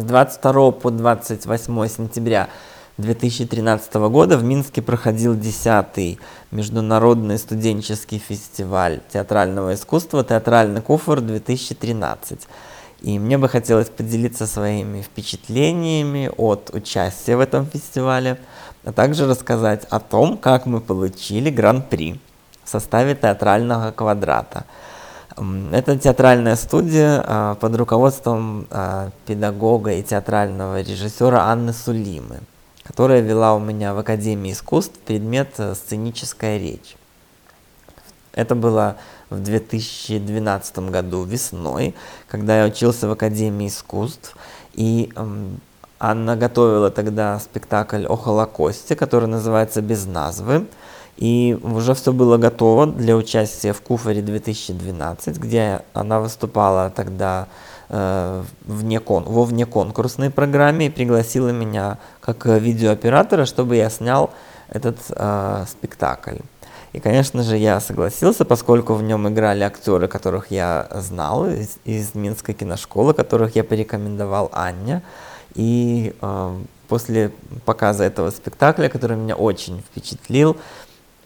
С 22 по 28 сентября 2013 года в Минске проходил 10-й международный студенческий фестиваль театрального искусства «Театральный куфор-2013». И мне бы хотелось поделиться своими впечатлениями от участия в этом фестивале, а также рассказать о том, как мы получили гран-при в составе театрального квадрата. Это театральная студия а, под руководством а, педагога и театрального режиссера Анны Сулимы, которая вела у меня в Академии искусств предмет э, «Сценическая речь». Это было в 2012 году весной, когда я учился в Академии искусств, и Анна готовила тогда спектакль о Холокосте, который называется «Без назвы», и уже все было готово для участия в Куфоре 2012, где она выступала тогда э, вне кон, во внеконкурсной программе и пригласила меня как видеооператора, чтобы я снял этот э, спектакль. И, конечно же, я согласился, поскольку в нем играли актеры, которых я знал из, из Минской киношколы, которых я порекомендовал Анне. И э, после показа этого спектакля, который меня очень впечатлил,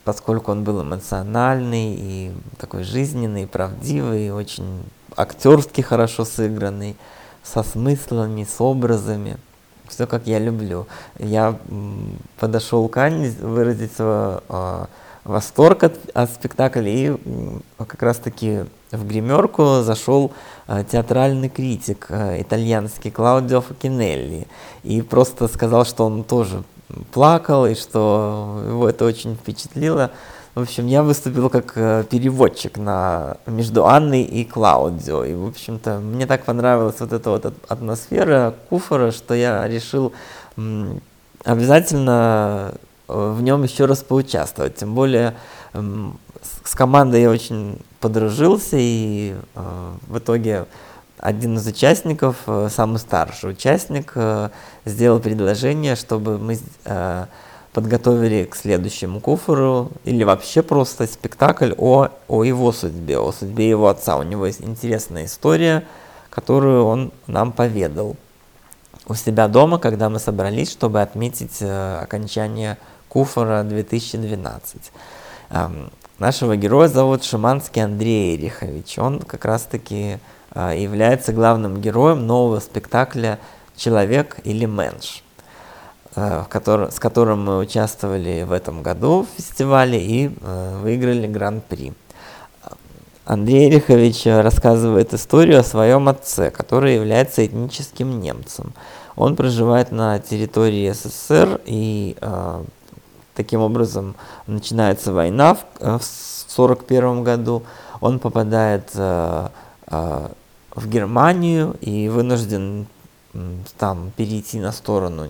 поскольку он был эмоциональный и такой жизненный, правдивый, очень актерски хорошо сыгранный, со смыслами, с образами. Все как я люблю. Я подошел к Анне выразить свой э, восторг от, от спектакля и как раз таки в гримерку зашел э, театральный критик э, итальянский Клаудио Факинелли и просто сказал, что он тоже плакал, и что его это очень впечатлило. В общем, я выступил как э, переводчик на, между Анной и Клаудио. И, в общем-то, мне так понравилась вот эта вот атмосфера Куфора, что я решил обязательно э, в нем еще раз поучаствовать. Тем более с командой я очень подружился, и э, в итоге один из участников, самый старший участник, сделал предложение, чтобы мы э, подготовили к следующему куфору или вообще просто спектакль о, о его судьбе, о судьбе его отца. У него есть интересная история, которую он нам поведал у себя дома, когда мы собрались, чтобы отметить окончание куфора 2012. Эм, нашего героя зовут Шиманский Андрей Эрихович. Он как раз-таки а, является главным героем нового спектакля «Человек или менш», а, с которым мы участвовали в этом году в фестивале и а, выиграли гран-при. Андрей Эрихович рассказывает историю о своем отце, который является этническим немцем. Он проживает на территории СССР и таким образом начинается война в 1941 году. Он попадает в Германию и вынужден там перейти на сторону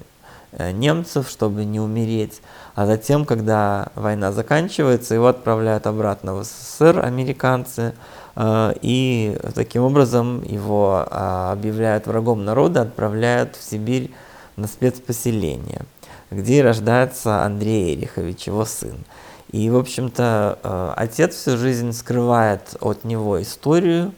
э, немцев, чтобы не умереть. А затем, когда война заканчивается, его отправляют обратно в СССР американцы, э, и таким образом его а, объявляют врагом народа, отправляют в Сибирь на спецпоселение, где рождается Андрей Эрихович, его сын. И, в общем-то, э, отец всю жизнь скрывает от него историю,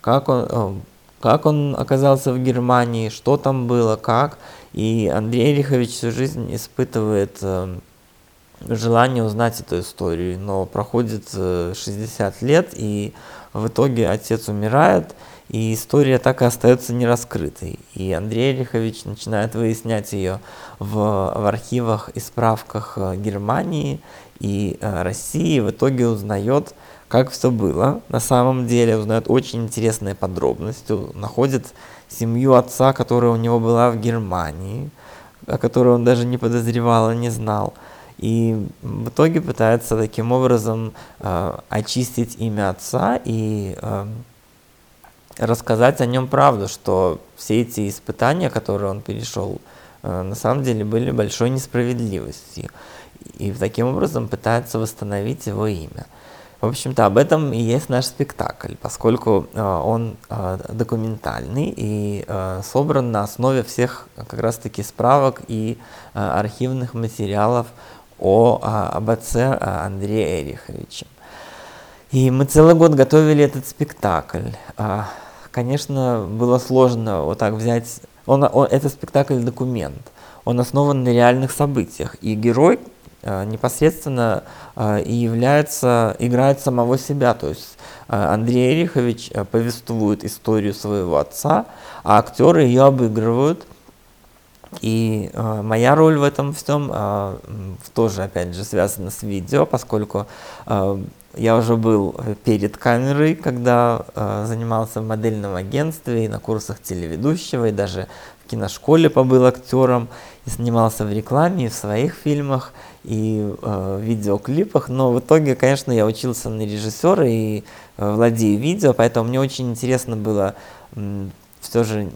как он, как он оказался в Германии, что там было, как. И Андрей Эрихович всю жизнь испытывает э, желание узнать эту историю, но проходит 60 э, лет, и в итоге отец умирает, и история так и остается нераскрытой. И Андрей Эрихович начинает выяснять ее в, в архивах и справках Германии и России, и в итоге узнает, как все было на самом деле, узнает очень интересные подробности, находит семью отца, которая у него была в Германии, о которой он даже не подозревал и не знал. И в итоге пытается таким образом э, очистить имя отца и э, рассказать о нем правду, что все эти испытания, которые он перешел, э, на самом деле были большой несправедливостью. И таким образом пытается восстановить его имя. В общем-то, об этом и есть наш спектакль, поскольку э, он э, документальный и э, собран на основе всех как раз-таки справок и э, архивных материалов о, о, об отце Андрея Эриховича. И мы целый год готовили этот спектакль. конечно, было сложно вот так взять... Он, он, это спектакль-документ. Он основан на реальных событиях. И герой э, непосредственно э, и является, играет самого себя. То есть э, Андрей Эрихович э, повествует историю своего отца, а актеры ее обыгрывают – и э, моя роль в этом всем э, тоже, опять же, связана с видео, поскольку э, я уже был перед камерой, когда э, занимался в модельном агентстве и на курсах телеведущего, и даже в киношколе побыл актером, и снимался в рекламе, и в своих фильмах, и э, видеоклипах. Но в итоге, конечно, я учился на режиссера и э, владею видео, поэтому мне очень интересно было э, все же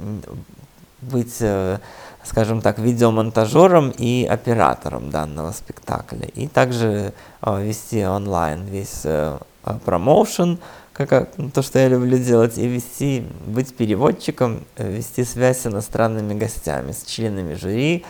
быть... Э, скажем так, видеомонтажером и оператором данного спектакля. И также э, вести онлайн весь э, промоушен, как то, что я люблю делать, и вести, быть переводчиком, э, вести связь с иностранными гостями, с членами жюри,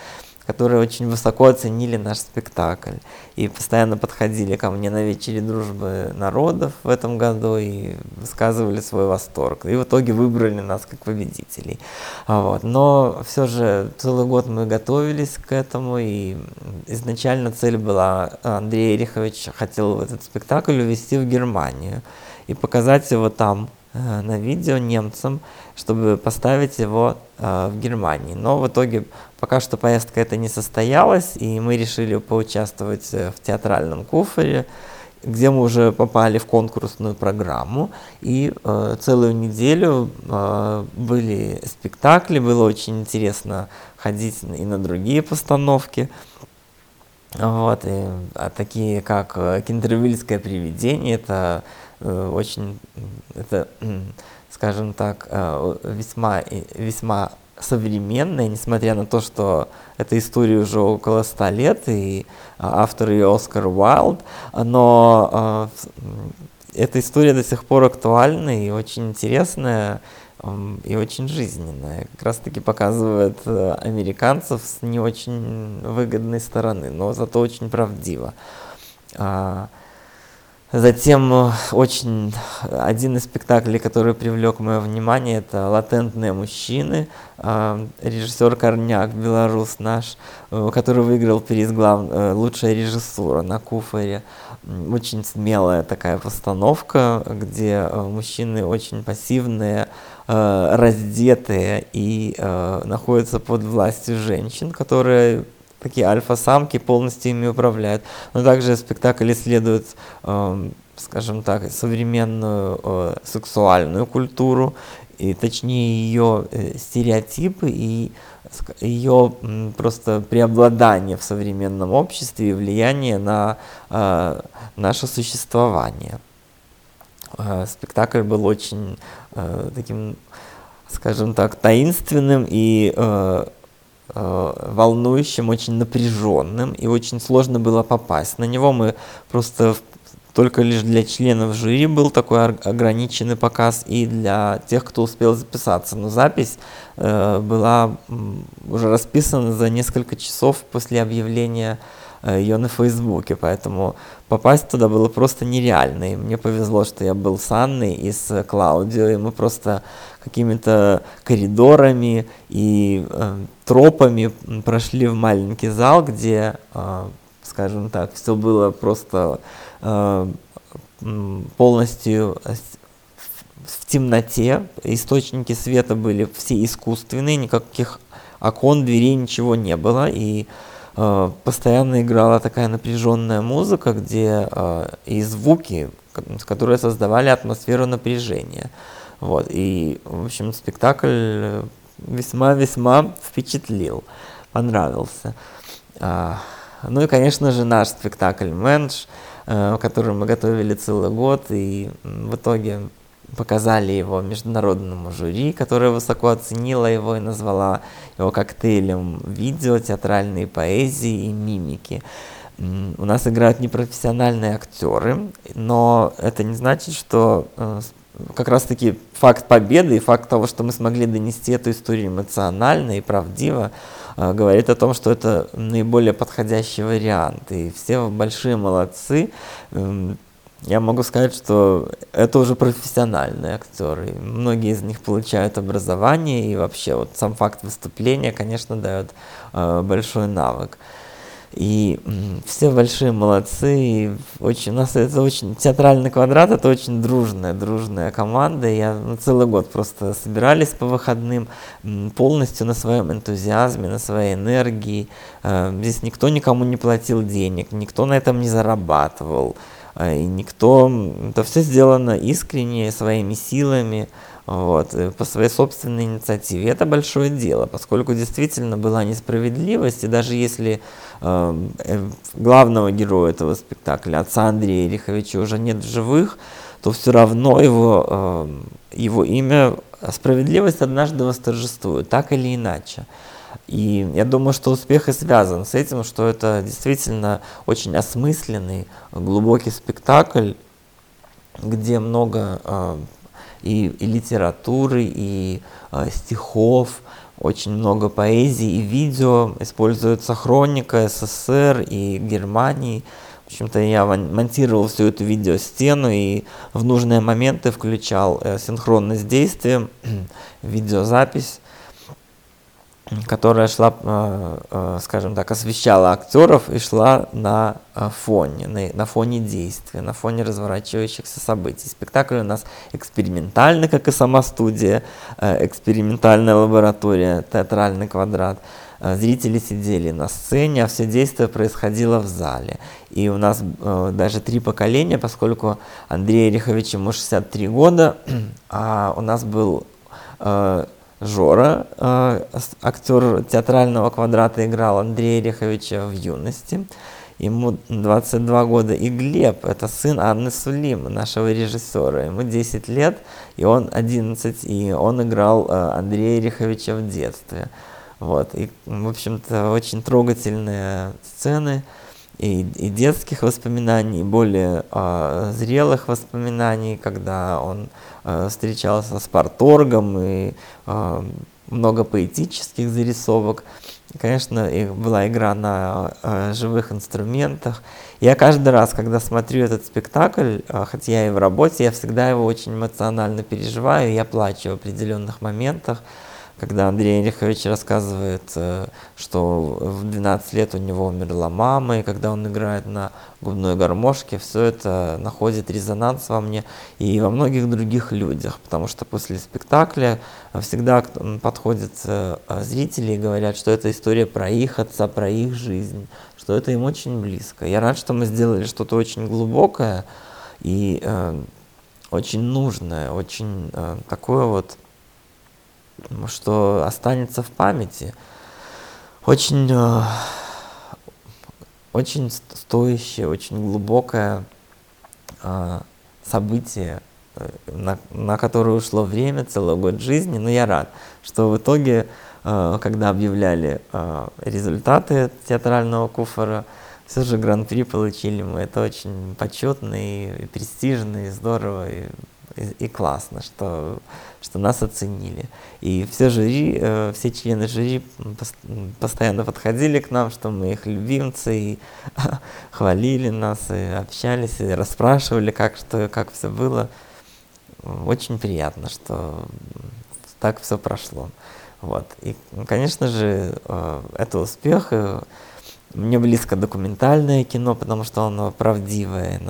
которые очень высоко оценили наш спектакль и постоянно подходили ко мне на вечере дружбы народов в этом году и высказывали свой восторг. И в итоге выбрали нас как победителей. Вот. Но все же целый год мы готовились к этому, и изначально цель была, Андрей Эрихович хотел этот спектакль увезти в Германию и показать его там, на видео немцам, чтобы поставить его э, в Германии. Но в итоге пока что поездка эта не состоялась, и мы решили поучаствовать э, в театральном куфоре, где мы уже попали в конкурсную программу, и э, целую неделю э, были спектакли, было очень интересно ходить и на другие постановки. Вот, и, а такие как «Кентервильское привидение», это Э, очень, это, скажем так, э, весьма, весьма современная, несмотря на то, что эта история уже около ста лет, и а, автор ее Оскар Уайлд, но э, эта история до сих пор актуальна и очень интересная, и очень жизненная. Как раз таки показывает американцев с не очень выгодной стороны, но зато очень правдиво. А, Затем э, очень один из спектаклей, который привлек мое внимание, это «Латентные мужчины», э, режиссер Корняк, белорус наш, э, который выиграл приз глав... «Лучшая режиссура» на Куфоре. Очень смелая такая постановка, где мужчины очень пассивные, раздетые и находятся под властью женщин, которые такие альфа-самки полностью ими управляют. Но также спектакль исследует, э, скажем так, современную э, сексуальную культуру, и точнее ее э, стереотипы и ее просто преобладание в современном обществе и влияние на э, наше существование. Спектакль был очень э, таким, скажем так, таинственным и Э, волнующим, очень напряженным, и очень сложно было попасть. На него мы просто только лишь для членов жюри был такой ограниченный показ и для тех, кто успел записаться. Но запись э, была уже расписана за несколько часов после объявления э, ее на Фейсбуке, поэтому попасть туда было просто нереально. И мне повезло, что я был с Анной и с Клаудио, и мы просто какими-то коридорами и э, тропами прошли в маленький зал, где, э, скажем так, все было просто э, полностью в темноте, источники света были все искусственные, никаких окон, дверей, ничего не было, и э, постоянно играла такая напряженная музыка, где э, и звуки, которые создавали атмосферу напряжения. Вот, и, в общем, спектакль весьма-весьма впечатлил, понравился. А, ну и, конечно же, наш спектакль «Мэнш», э, который мы готовили целый год, и в итоге показали его международному жюри, которое высоко оценило его и назвала его коктейлем видео, театральной поэзии и мимики. У нас играют непрофессиональные актеры, но это не значит, что э, как раз-таки факт победы и факт того, что мы смогли донести эту историю эмоционально и правдиво, э, говорит о том, что это наиболее подходящий вариант. И все большие молодцы. Эм, я могу сказать, что это уже профессиональные актеры. Многие из них получают образование, и вообще вот сам факт выступления, конечно, дает э, большой навык. И все большие молодцы. И очень, у нас это очень театральный квадрат, это очень дружная, дружная команда. Я ну, целый год просто собирались по выходным полностью на своем энтузиазме, на своей энергии. Э, здесь никто никому не платил денег, никто на этом не зарабатывал. Э, и никто, это все сделано искренне, своими силами вот, э, по своей собственной инициативе. Это большое дело, поскольку действительно была несправедливость, и даже если э, э, главного героя этого спектакля, отца Андрея Риховича, уже нет в живых, то все равно его, э, его имя, справедливость однажды восторжествует, так или иначе. И я думаю, что успех и связан с этим, что это действительно очень осмысленный, глубокий спектакль, где много э, и, и литературы, и э, стихов, очень много поэзии и видео, используется. Хроника СССР и Германии. В общем-то, я монтировал всю эту видеостену и в нужные моменты включал э, синхронность действия, видеозапись которая шла, э, э, скажем так, освещала актеров и шла на э, фоне, на, на фоне действия, на фоне разворачивающихся событий. Спектакль у нас экспериментальный, как и сама студия, экспериментальная лаборатория, театральный квадрат. Зрители сидели на сцене, а все действие происходило в зале. И у нас даже три поколения, поскольку Андрей Рихович ему 63 года, а у нас был Жора, э, актер театрального квадрата, играл Андрея Реховича в юности. Ему 22 года. И Глеб, это сын Анны Сулим, нашего режиссера. Ему 10 лет, и он 11, и он играл э, Андрея Реховича в детстве. Вот. И, в общем-то, очень трогательные сцены и, и детских воспоминаний, и более э, зрелых воспоминаний, когда он э, встречался с парторгом, и э, много поэтических зарисовок. Конечно, и была игра на э, живых инструментах. Я каждый раз, когда смотрю этот спектакль, э, хотя я и в работе, я всегда его очень эмоционально переживаю, я плачу в определенных моментах когда Андрей Орехович рассказывает, э, что в 12 лет у него умерла мама, и когда он играет на губной гармошке, все это находит резонанс во мне и во многих других людях, потому что после спектакля всегда подходят э, зрители и говорят, что это история про их отца, про их жизнь, что это им очень близко. Я рад, что мы сделали что-то очень глубокое и э, очень нужное, очень э, такое вот что останется в памяти. Очень, э, очень стоящее, очень глубокое э, событие, э, на, на которое ушло время, целый год жизни, но я рад, что в итоге, когда объявляли результаты театрального куфора, все же гран-при получили мы. Это очень почетно и, и престижно, и здорово, и и, и классно, что, что нас оценили. И все жюри, э, все члены жюри постоянно подходили к нам, что мы их любимцы, и хвалили нас, и общались, и расспрашивали, как, что, как все было. Очень приятно, что так все прошло. Вот. И, конечно же, э, это успех. И, мне близко документальное кино, потому что оно правдивое,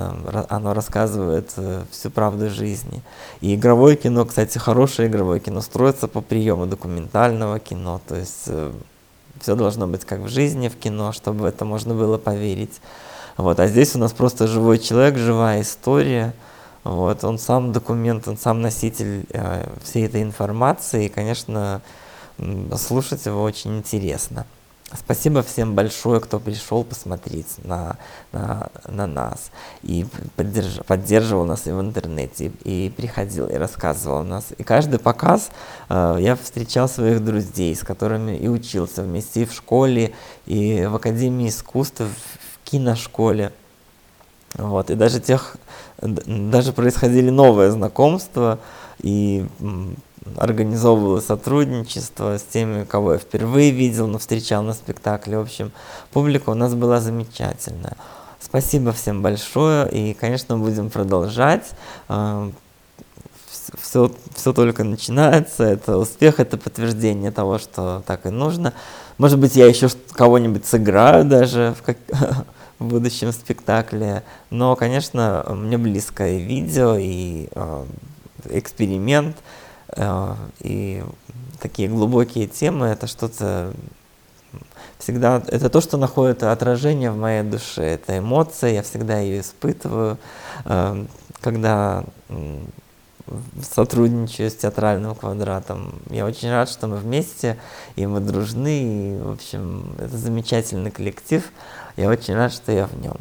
оно, рассказывает э, всю правду жизни. И игровое кино, кстати, хорошее игровое кино, строится по приему документального кино, то есть э, все должно быть как в жизни, в кино, чтобы это можно было поверить. Вот. А здесь у нас просто живой человек, живая история. Вот. Он сам документ, он сам носитель э, всей этой информации, и, конечно, слушать его очень интересно. Спасибо всем большое, кто пришел посмотреть на, на, на нас и поддерж, поддерживал нас и в интернете, и, приходил, и рассказывал нас. И каждый показ э, я встречал своих друзей, с которыми и учился вместе и в школе, и в Академии искусств, в киношколе. Вот, и даже тех, даже происходили новые знакомства, и организовывала сотрудничество с теми, кого я впервые видел, но встречал на спектакле. В общем, публика у нас была замечательная. Спасибо всем большое, и, конечно, будем продолжать. Все, все только начинается, это успех, это подтверждение того, что так и нужно. Может быть, я еще кого-нибудь сыграю даже в, как... в будущем спектакле, но, конечно, мне близко и видео, и э, эксперимент, и такие глубокие темы, это что-то всегда, это то, что находит отражение в моей душе, это эмоция, я всегда ее испытываю, э, когда сотрудничаю с театральным квадратом. Я очень рад, что мы вместе, и мы дружны, и, в общем, это замечательный коллектив. Я очень рад, что я в нем.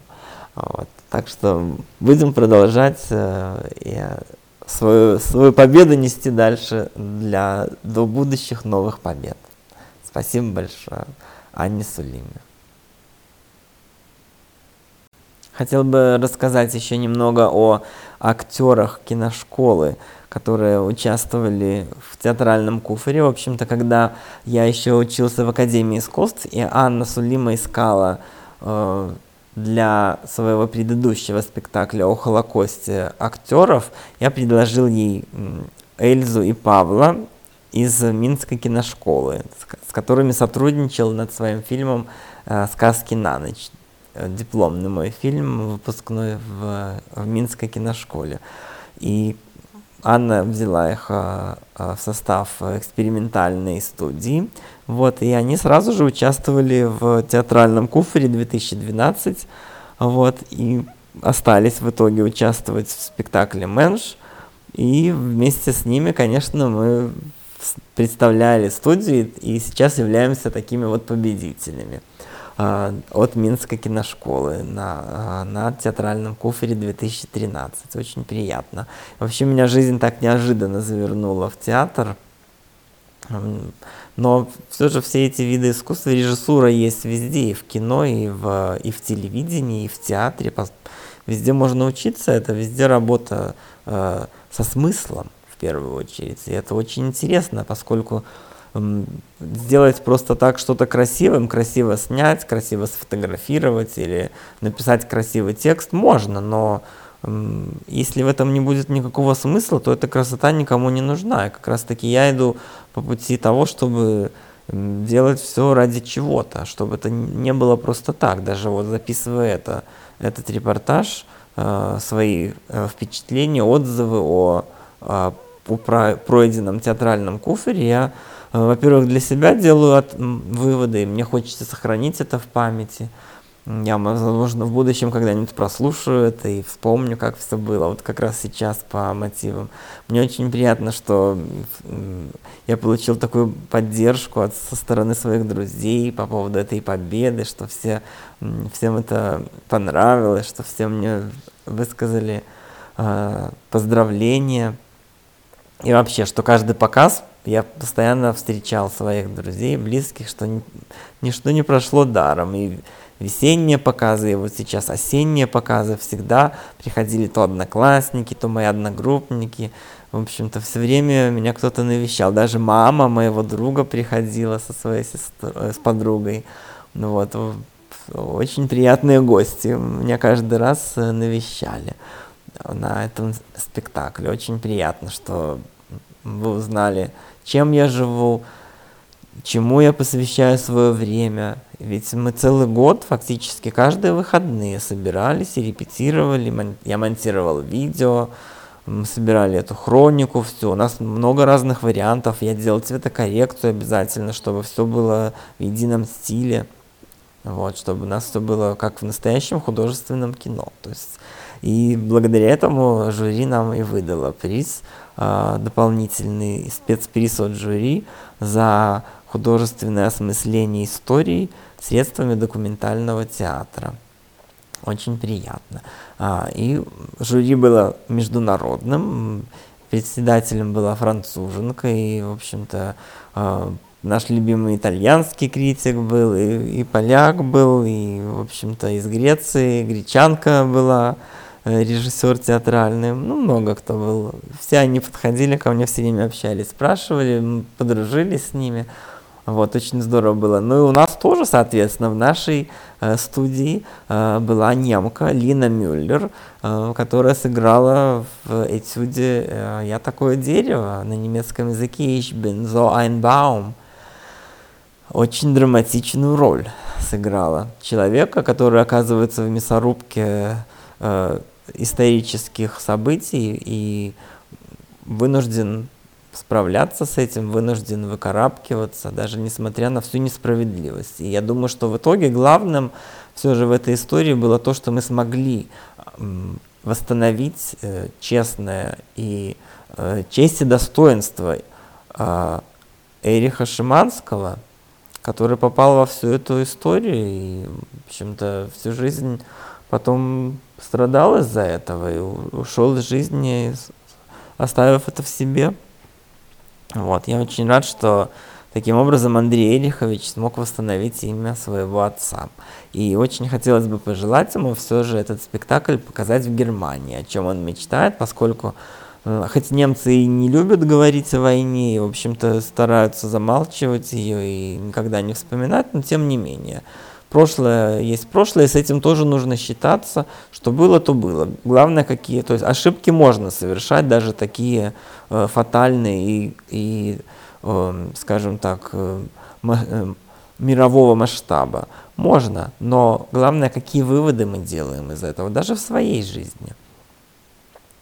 Вот. Так что будем продолжать э, и свою, свою победу нести дальше для, до будущих новых побед. Спасибо большое, Анне Сулиме. Хотел бы рассказать еще немного о актерах киношколы, которые участвовали в театральном куфере. В общем-то, когда я еще учился в Академии искусств, и Анна Сулима искала э, для своего предыдущего спектакля о Холокосте актеров, я предложил ей Эльзу и Павла из Минской киношколы, с которыми сотрудничал над своим фильмом э, «Сказки на ночь». Э, дипломный мой фильм, выпускной в, в Минской киношколе. И Анна взяла их а, а, в состав экспериментальной студии, вот, и они сразу же участвовали в театральном куфере 2012, вот, и остались в итоге участвовать в спектакле «Мэнш», и вместе с ними, конечно, мы представляли студию, и сейчас являемся такими вот победителями. А, от Минской киношколы на, а, на театральном куфере 2013. Очень приятно. Вообще меня жизнь так неожиданно завернула в театр. Но все же все эти виды искусства, режиссура есть везде, и в кино, и в, и в телевидении, и в театре. Везде можно учиться, это везде работа э, со смыслом в первую очередь. И это очень интересно, поскольку сделать просто так что-то красивым, красиво снять, красиво сфотографировать или написать красивый текст можно, но если в этом не будет никакого смысла, то эта красота никому не нужна. И как раз таки я иду по пути того, чтобы делать все ради чего-то, чтобы это не было просто так. Даже вот записывая это, этот репортаж, э, свои э, впечатления, отзывы о, о, о пройденном театральном куфере, я Э, во-первых, для себя делаю от, выводы, и мне хочется сохранить это в памяти. Я, возможно, в будущем когда-нибудь прослушаю это и вспомню, как все было. Вот как раз сейчас по мотивам. Мне очень приятно, что я получил такую поддержку от, со стороны своих друзей по поводу этой победы, что все, всем это понравилось, что все мне высказали э, поздравления. И вообще, что каждый показ я постоянно встречал своих друзей, близких, что ни, ничто не прошло даром. И весенние показы, и вот сейчас осенние показы всегда приходили то одноклассники, то мои одногруппники. В общем-то, все время меня кто-то навещал. Даже мама моего друга приходила со своей сестрой, э, с подругой. Ну вот, очень приятные гости. Меня каждый раз э, навещали на этом спектакле. Очень приятно, что вы узнали чем я живу, чему я посвящаю свое время. Ведь мы целый год, фактически каждые выходные собирались и репетировали. Я монтировал видео, мы собирали эту хронику, все. У нас много разных вариантов. Я делал цветокоррекцию обязательно, чтобы все было в едином стиле. Вот, чтобы у нас все было как в настоящем художественном кино. То есть, и благодаря этому жюри нам и выдало приз – э, дополнительный спецприз от жюри за художественное осмысление истории средствами документального театра. Очень приятно. А, и жюри было международным, председателем была француженка, и, в общем-то, а, наш любимый итальянский критик был, и, и поляк был, и, в общем-то, из Греции гречанка была. Э, режиссер театральный, ну, много кто был. Все они подходили ко мне, все время общались, спрашивали, подружились с ними. Вот, очень здорово было. Ну и у нас тоже, соответственно, в нашей э, студии э, была немка Лина Мюллер, э, которая сыграла в этюде э, «Я такое дерево» на немецком языке «Ich bin so ein Baum». Очень драматичную роль сыграла. Человека, который оказывается в мясорубке э, исторических событий и вынужден справляться с этим, вынужден выкарабкиваться, даже несмотря на всю несправедливость. И я думаю, что в итоге главным все же в этой истории было то, что мы смогли восстановить э, честное и э, честь и достоинство э, Эриха Шиманского, который попал во всю эту историю и, в общем-то, всю жизнь потом страдал из-за этого и ушел из жизни, оставив это в себе. Вот, я очень рад, что таким образом Андрей Эрихович смог восстановить имя своего отца. И очень хотелось бы пожелать ему все же этот спектакль показать в Германии, о чем он мечтает, поскольку э, хоть немцы и не любят говорить о войне, и, в общем-то, стараются замалчивать ее и никогда не вспоминать, но тем не менее. Прошлое есть прошлое, и с этим тоже нужно считаться, что было, то было. Главное, какие, то есть ошибки можно совершать, даже такие э, фатальные и, и э, скажем так, э, э, мирового масштаба. Можно, но главное, какие выводы мы делаем из этого, даже в своей жизни.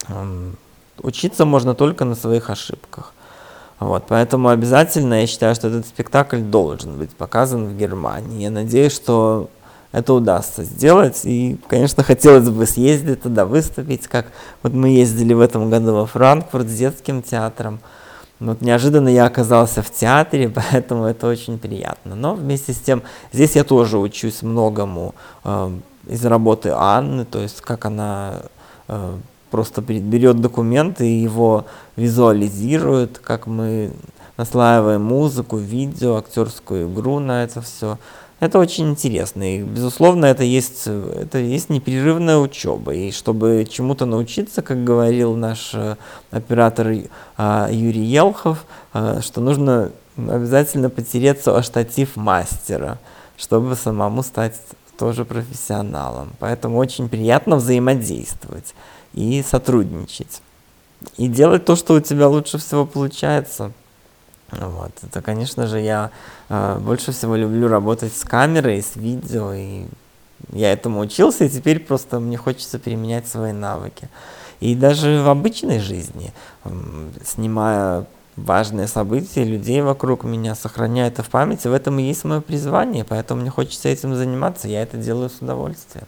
Э, учиться можно только на своих ошибках. Вот, поэтому обязательно я считаю, что этот спектакль должен быть показан в Германии. Я надеюсь, что это удастся сделать. И, конечно, хотелось бы съездить туда, выступить, как вот мы ездили в этом году во Франкфурт с детским театром. Вот неожиданно я оказался в театре, поэтому это очень приятно. Но вместе с тем, здесь я тоже учусь многому э, из работы Анны, то есть как она э, просто берет документ и его визуализирует, как мы наслаиваем музыку, видео, актерскую игру на это все. Это очень интересно. И, безусловно, это есть, это есть непрерывная учеба. И чтобы чему-то научиться, как говорил наш э, оператор э, Юрий Елхов, э, что нужно обязательно потереться о штатив мастера, чтобы самому стать тоже профессионалом. Поэтому очень приятно взаимодействовать и сотрудничать. И делать то, что у тебя лучше всего получается. Вот. Это, конечно же, я э, больше всего люблю работать с камерой, с видео, и я этому учился, и теперь просто мне хочется применять свои навыки. И даже в обычной жизни, э, снимая важные события, людей вокруг меня, сохраняя это в памяти, в этом и есть мое призвание, поэтому мне хочется этим заниматься, я это делаю с удовольствием.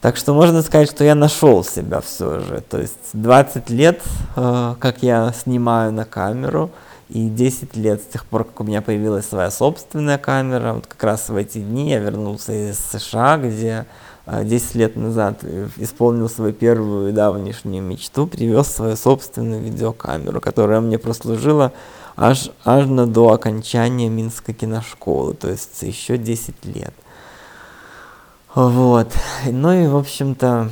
Так что можно сказать, что я нашел себя все же. То есть 20 лет, э, как я снимаю на камеру, и 10 лет с тех пор, как у меня появилась своя собственная камера. Вот как раз в эти дни я вернулся из США, где 10 э, лет назад исполнил свою первую давнишнюю мечту, привез свою собственную видеокамеру, которая мне прослужила аж, аж до окончания Минской киношколы, то есть еще 10 лет. Вот. Ну и, в общем-то,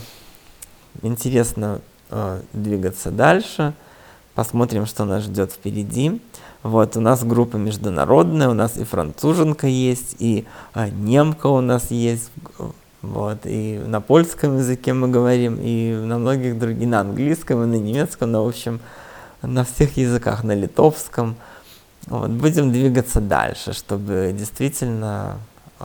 интересно э, двигаться дальше. Посмотрим, что нас ждет впереди. Вот, у нас группа международная, у нас и француженка есть, и э, немка у нас есть. Вот, и на польском языке мы говорим, и на многих других, на английском, и на немецком, но, в общем, на всех языках, на литовском. Вот, будем двигаться дальше, чтобы действительно э,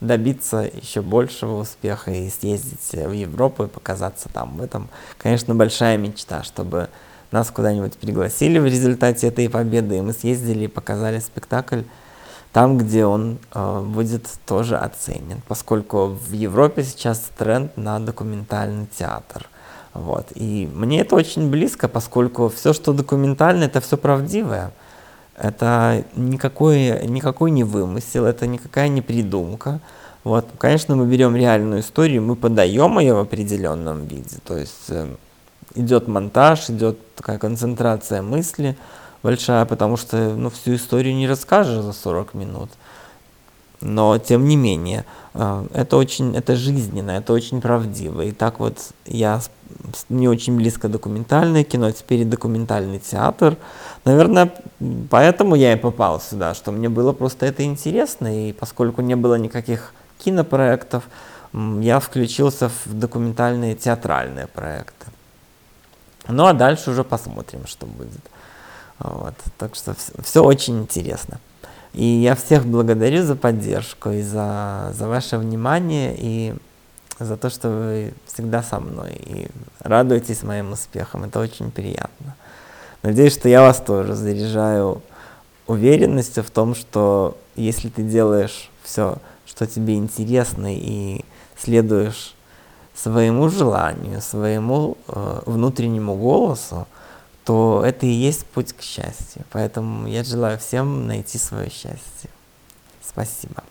добиться еще большего успеха и съездить в Европу и показаться там. В этом, конечно, большая мечта, чтобы нас куда-нибудь пригласили в результате этой победы, и мы съездили и показали спектакль там, где он э, будет тоже оценен, поскольку в Европе сейчас тренд на документальный театр. Вот. И мне это очень близко, поскольку все, что документально, это все правдивое. Это никакой, никакой не вымысел, это никакая не придумка. Вот, конечно, мы берем реальную историю, мы подаем ее в определенном виде. То есть э, идет монтаж, идет такая концентрация мысли большая, потому что ну, всю историю не расскажешь за 40 минут. но тем не менее, э, это очень, это жизненно, это очень правдиво. И так вот я, мне очень близко документальное кино, теперь и документальный театр. Наверное, поэтому я и попал сюда, что мне было просто это интересно, и поскольку не было никаких кинопроектов, я включился в документальные театральные проекты. Ну а дальше уже посмотрим, что будет. Вот. Так что все очень интересно. И я всех благодарю за поддержку и за, за ваше внимание и за то, что вы всегда со мной и радуетесь моим успехам. Это очень приятно. Надеюсь, что я вас тоже заряжаю уверенностью в том, что если ты делаешь все, что тебе интересно и следуешь своему желанию, своему э, внутреннему голосу, то это и есть путь к счастью. Поэтому я желаю всем найти свое счастье. Спасибо.